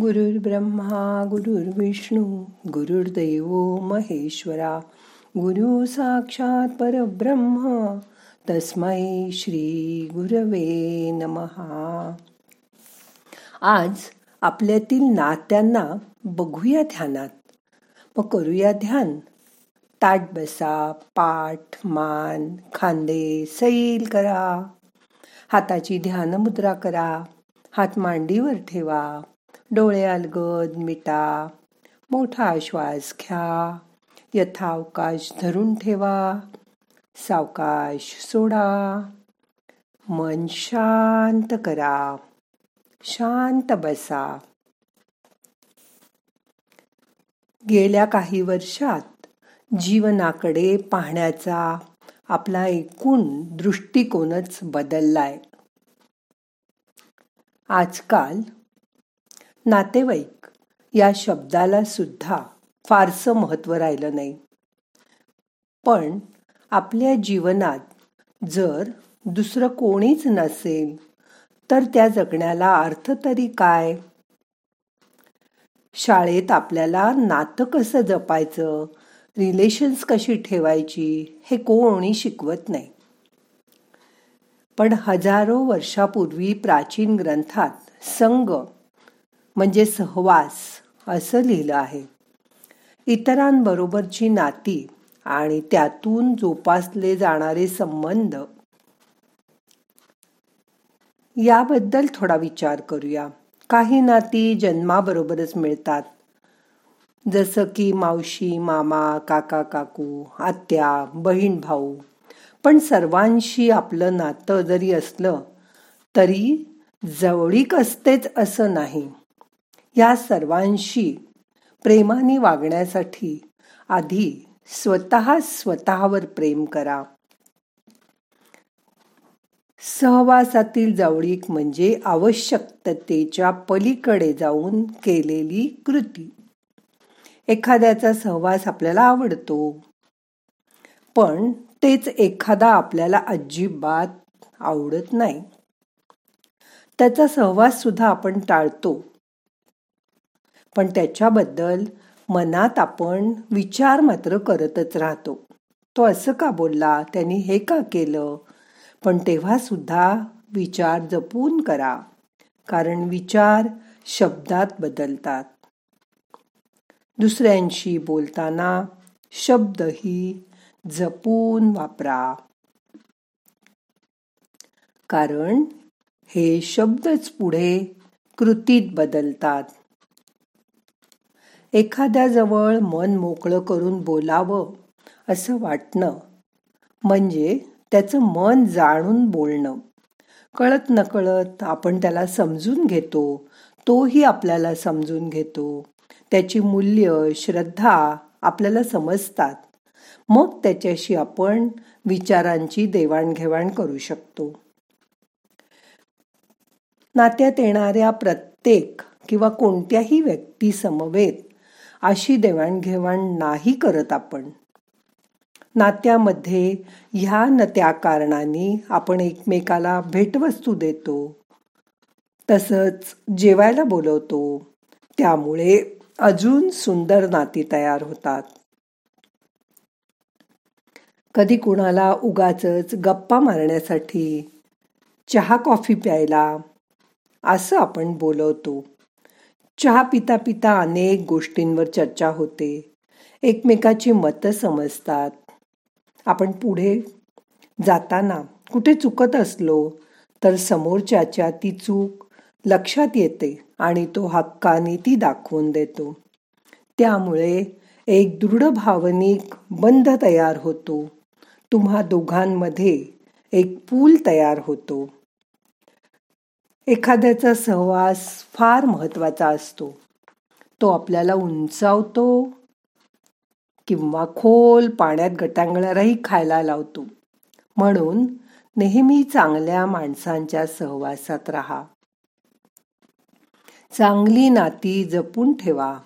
गुरुर्ब्रह्मा गुरुर्विष्णू गुरुर्देव महेश्वरा गुरु साक्षात परब्रह्म तस्मै श्री गुरवे नमहा आज आपल्यातील नात्यांना बघूया ध्यानात. मग करूया ध्यान. ताट बसा पाठ मान खांदे सैल करा. हाताची ध्यान मुद्रा करा. हात मांडीवर ठेवा. डोळे अलगद मिटा मोठा श्वास घ्या. यथावकाश धरून ठेवा. सावकाश सोडा. मन शांत करा. शांत बसा. गेल्या काही वर्षात जीवनाकडे पाहण्याचा आपला एकूण दृष्टिकोनच बदललाय. आजकाल नातेवाईक या शब्दाला सुद्धा फारसं महत्त्व राहिलं नाही. पण आपल्या जीवनात जर दुसरं कोणीच नसेल तर त्या जगण्याला अर्थ तरी काय? शाळेत आपल्याला नातं कसं जपायचं? रिलेशन्स कशी ठेवायची? हे कोणी शिकवत नाही. पण हजारो वर्षापूर्वी प्राचीन ग्रंथात संग म्हणजे सहवास असं लिहिलं आहे. इतरांबरोबरची नाती आणि त्यातून जोपासले जाणारे संबंध. याबद्दल थोडा विचार करूया. काही नाती जन्माबरोबरच मिळतात. जसं की मावशी मामा काका काकू आत्या बहीण भाऊ. पण सर्वांशी आपलं नातं जरी असलं तरी जवळीक असतेच असं नाही. या सर्वांशी प्रेमाने वागण्यासाठी आधी स्वतः स्वतःवर प्रेम करा. सहवासातील जवळीक म्हणजे आवश्यकतेच्या पलीकडे जाऊन केलेली कृती. एखाद्याचा सहवास आपल्याला आवडतो पण तेच एखादा आपल्याला अजिबात आवडत नाही. त्याचा सहवास सुद्धा आपण टाळतो. पण त्याच्याबद्दल मनात आपण विचार मात्र करतच राहतो. तो असं का बोलला? त्यांनी हे का केलं? पण तेव्हा सुद्धा विचार जपून करा. कारण विचार शब्दात बदलतात. दुसऱ्यांशी बोलताना शब्दही जपून वापरा. कारण हे शब्दच पुढे कृतीत बदलतात. एखाद्याजवळ मन मोकळं करून बोलावं असं वाटणं म्हणजे त्याचं मन जाणून बोलणं. कळत नकळत आपण त्याला समजून घेतो तोही आपल्याला समजून घेतो. त्याची मूल्य श्रद्धा आपल्याला समजतात. मग त्याच्याशी आपण विचारांची देवाणघेवाण करू शकतो. नात्यात येणाऱ्या प्रत्येक किंवा कोणत्याही व्यक्ती समवेत अशी देवाणघेवाण नाही करत आपण. नात्यामध्ये ह्या न त्या कारणाने आपण एकमेकाला भेटवस्तू देतो. तसंच जेवायला बोलवतो. त्यामुळे अजून सुंदर नाती तयार होतात. कधी कुणाला उगाच गप्पा मारण्यासाठी चहा कॉफी प्यायला असं आपण बोलवतो. चहा पिता पिता अनेक गोष्टींवर चर्चा होते. एकमेकाची मतं समजतात. आपण पुढे जाताना कुठे चुकत असलो तर समोरच्याच्या ती चूक लक्षात येते आणि तो हक्काने ती दाखवून देतो. त्यामुळे एक दृढ भावनिक बंध तयार होतो. तुम्हा दोघांमध्ये एक पूल तयार होतो. एखाद्याचा सहवास फार महत्त्वाचा असतो. तो आपल्याला उंचावतो किंवा खोल पाण्यात गटांगळाही खायला लावतो. म्हणून नेहमी चांगल्या माणसांच्या सहवासात राहा. चांगली नाती जपून ठेवा.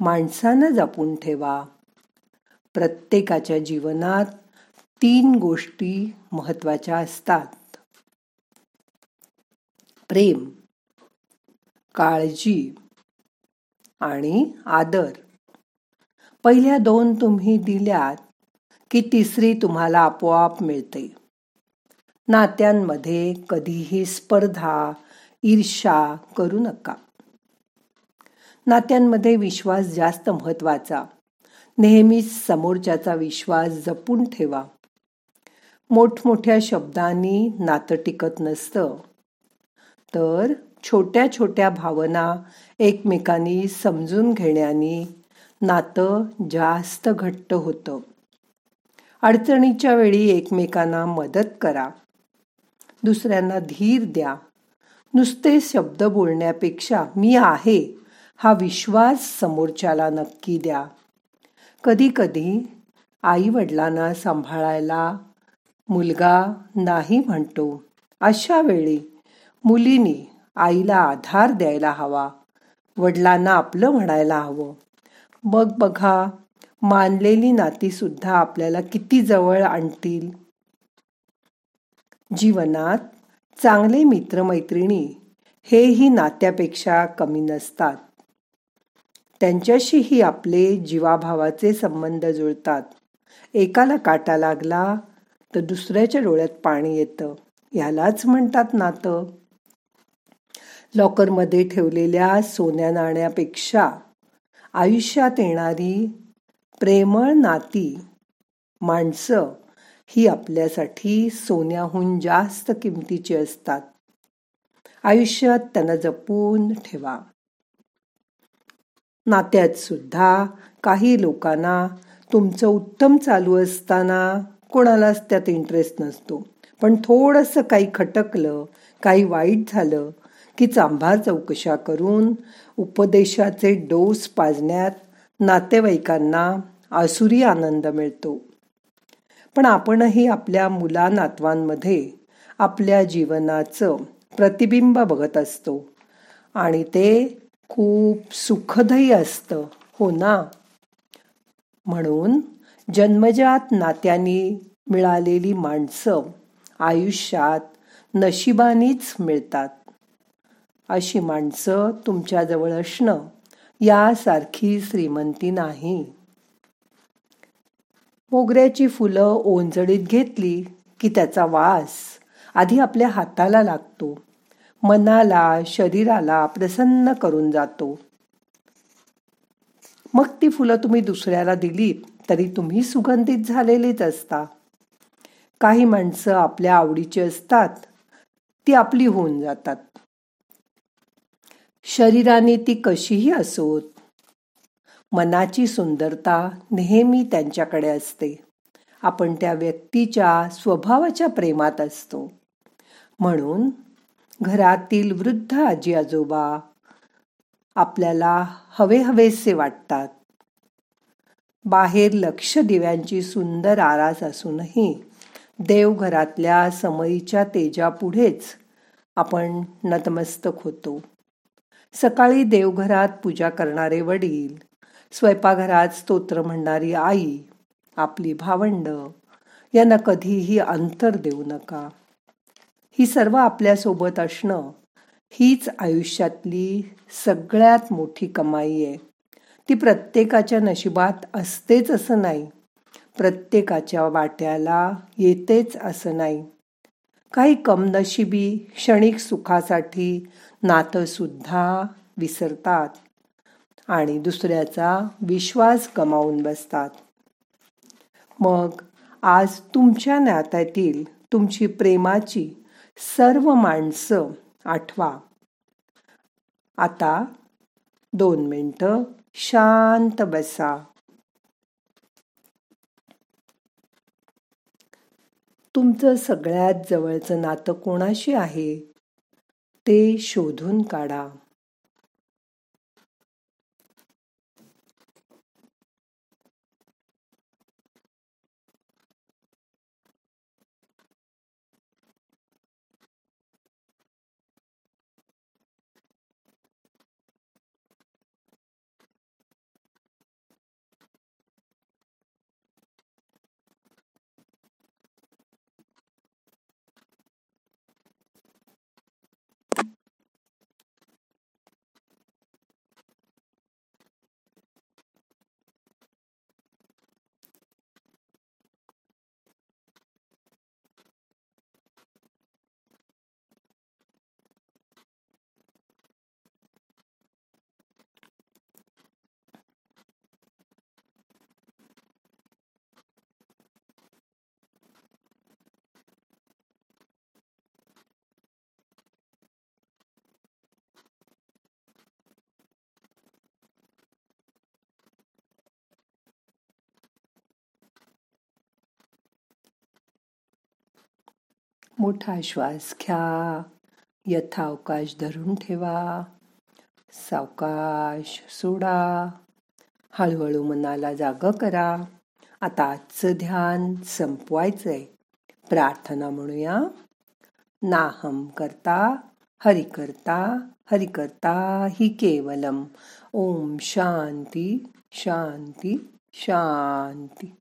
माणसानं जपून ठेवा. प्रत्येकाच्या जीवनात तीन गोष्टी महत्त्वाच्या असतात. प्रेम काळजी आणि आदर. पहिल्या दोन तुम्ही दिल्यात की तिसरी तुम्हाला आपोआप मिळते. नात्यांमध्ये कधीही स्पर्धा ईर्षा करू नका. नात्यांमध्ये विश्वास जास्त महत्त्वाचा नेहमीच समोरच्याचा विश्वास जपून ठेवा. मोठमोठ्या शब्दांनी नातं टिकत नसतं. तर छोट्या छोट्या भावना एकमेकांनी समजून घेण्याने नातं जास्त घट्ट होतं. अडचणीच्या वेळी एकमेकांना मदत करा. दुसऱ्यांना धीर द्या. नुसते शब्द बोलण्यापेक्षा मी आहे हा विश्वास समोरच्याला नक्की द्या. कधी कधी आई वडिलांना सांभाळायला मुलगा नाही म्हणतो. अशा वेळी मुलीने आईला आधार द्यायला हवा वडिलांना आपलं म्हणायला हवं. मग बघा मानलेली नाती सुद्धा आपल्याला किती जवळ आणतील. जीवनात चांगले मित्रमैत्रिणी हेही नात्यापेक्षा कमी नसतात. त्यांच्याशीही आपले जीवाभावाचे संबंध जुळतात. एकाला काटा लागला तर दुसऱ्याच्या डोळ्यात पाणी येतं. यालाच म्हणतात नातं. लॉकरमध्ये ठेवलेल्या सोन्या नाण्यापेक्षा आयुष्यात येणारी प्रेमळ नाती माणसं ही आपल्यासाठी सोन्याहून जास्त किमतीची असतात. आयुष्यात त्यांना जपून ठेवा. नात्यात सुद्धा काही लोकांना तुमचं उत्तम चालू असताना कोणालाच त्यात इंटरेस्ट नसतो. पण थोडंसं काही खटकलं काही वाईट झालं की चांभार चौकशा करून उपदेशाचे डोस पाजण्यात नातेवाईकांना आसुरी आनंद मिळतो. पण आपणही आपल्या मुला नातवांमध्ये आपल्या जीवनाचं प्रतिबिंब बघत असतो. आणि ते खूप सुखदही असतं हो ना? म्हणून जन्मजात नात्यांनी मिळालेली माणसं आयुष्यात नशिबानीच मिळतात. अशी माणसं तुमच्याजवळ असणं यासारखी श्रीमंती नाही. मोगऱ्याची फुलं ओंजळीत घेतली की त्याचा वास आधी आपल्या हाताला लागतो. मनाला शरीराला प्रसन्न करून जातो. मग ती फुलं तुम्ही दुसऱ्याला दिलीत तरी तुम्ही सुगंधित झालेलीच असता. काही माणसं आपल्या आवडीची असतात ती आपली होऊन जातात. शरीराने ती कशीही असोत. मनाची सुंदरता नेहमी त्यांच्याकडे असते. आपण त्या व्यक्तीच्या स्वभावाच्या प्रेमात असतो. म्हणून घरातील वृद्ध आजी आजोबा आपल्याला हवे हवेसे वाटतात. बाहेर लक्ष दिव्यांची सुंदर आरास असूनही देवघरातल्या समईच्या तेजापुढेच आपण नतमस्तक होतो. सकाळी देवघरात पूजा करणारे वडील स्वयंपाकघरात स्तोत्र म्हणणारी आई आपली भावंड यांना कधीही अंतर देऊ नका. ही सर्व आपल्यासोबत असणं हीच आयुष्यातली सगळ्यात मोठी कमाई आहे. ती प्रत्येकाच्या नशिबात असतेच असं नाही प्रत्येकाच्या वाट्याला येतेच असं नाही. काही कमनशिबी क्षणिक सुखासाठी नातं सुद्धा विसरतात आणि दुसऱ्याचा विश्वास गमावून बसतात. मग आज तुमच्या नात्यातील तुमची प्रेमाची सर्व माणसं आठवा. आता दोन मिनटं शांत बसा. तुमचं सगळ्यात जवळचं नातं कोणाशी आहे? ते शोधून काढा. मोठा श्वास घ्या. यथावकाश धरून ठेवा. सावकाश सोडा. हळूहळू मनाला जाग करा. आता आजचं ध्यान संपवायचंय. प्रार्थना म्हणूया. नाहम करता हरि करता हरि करता हि केवलम. ओम शांती शांती शांती.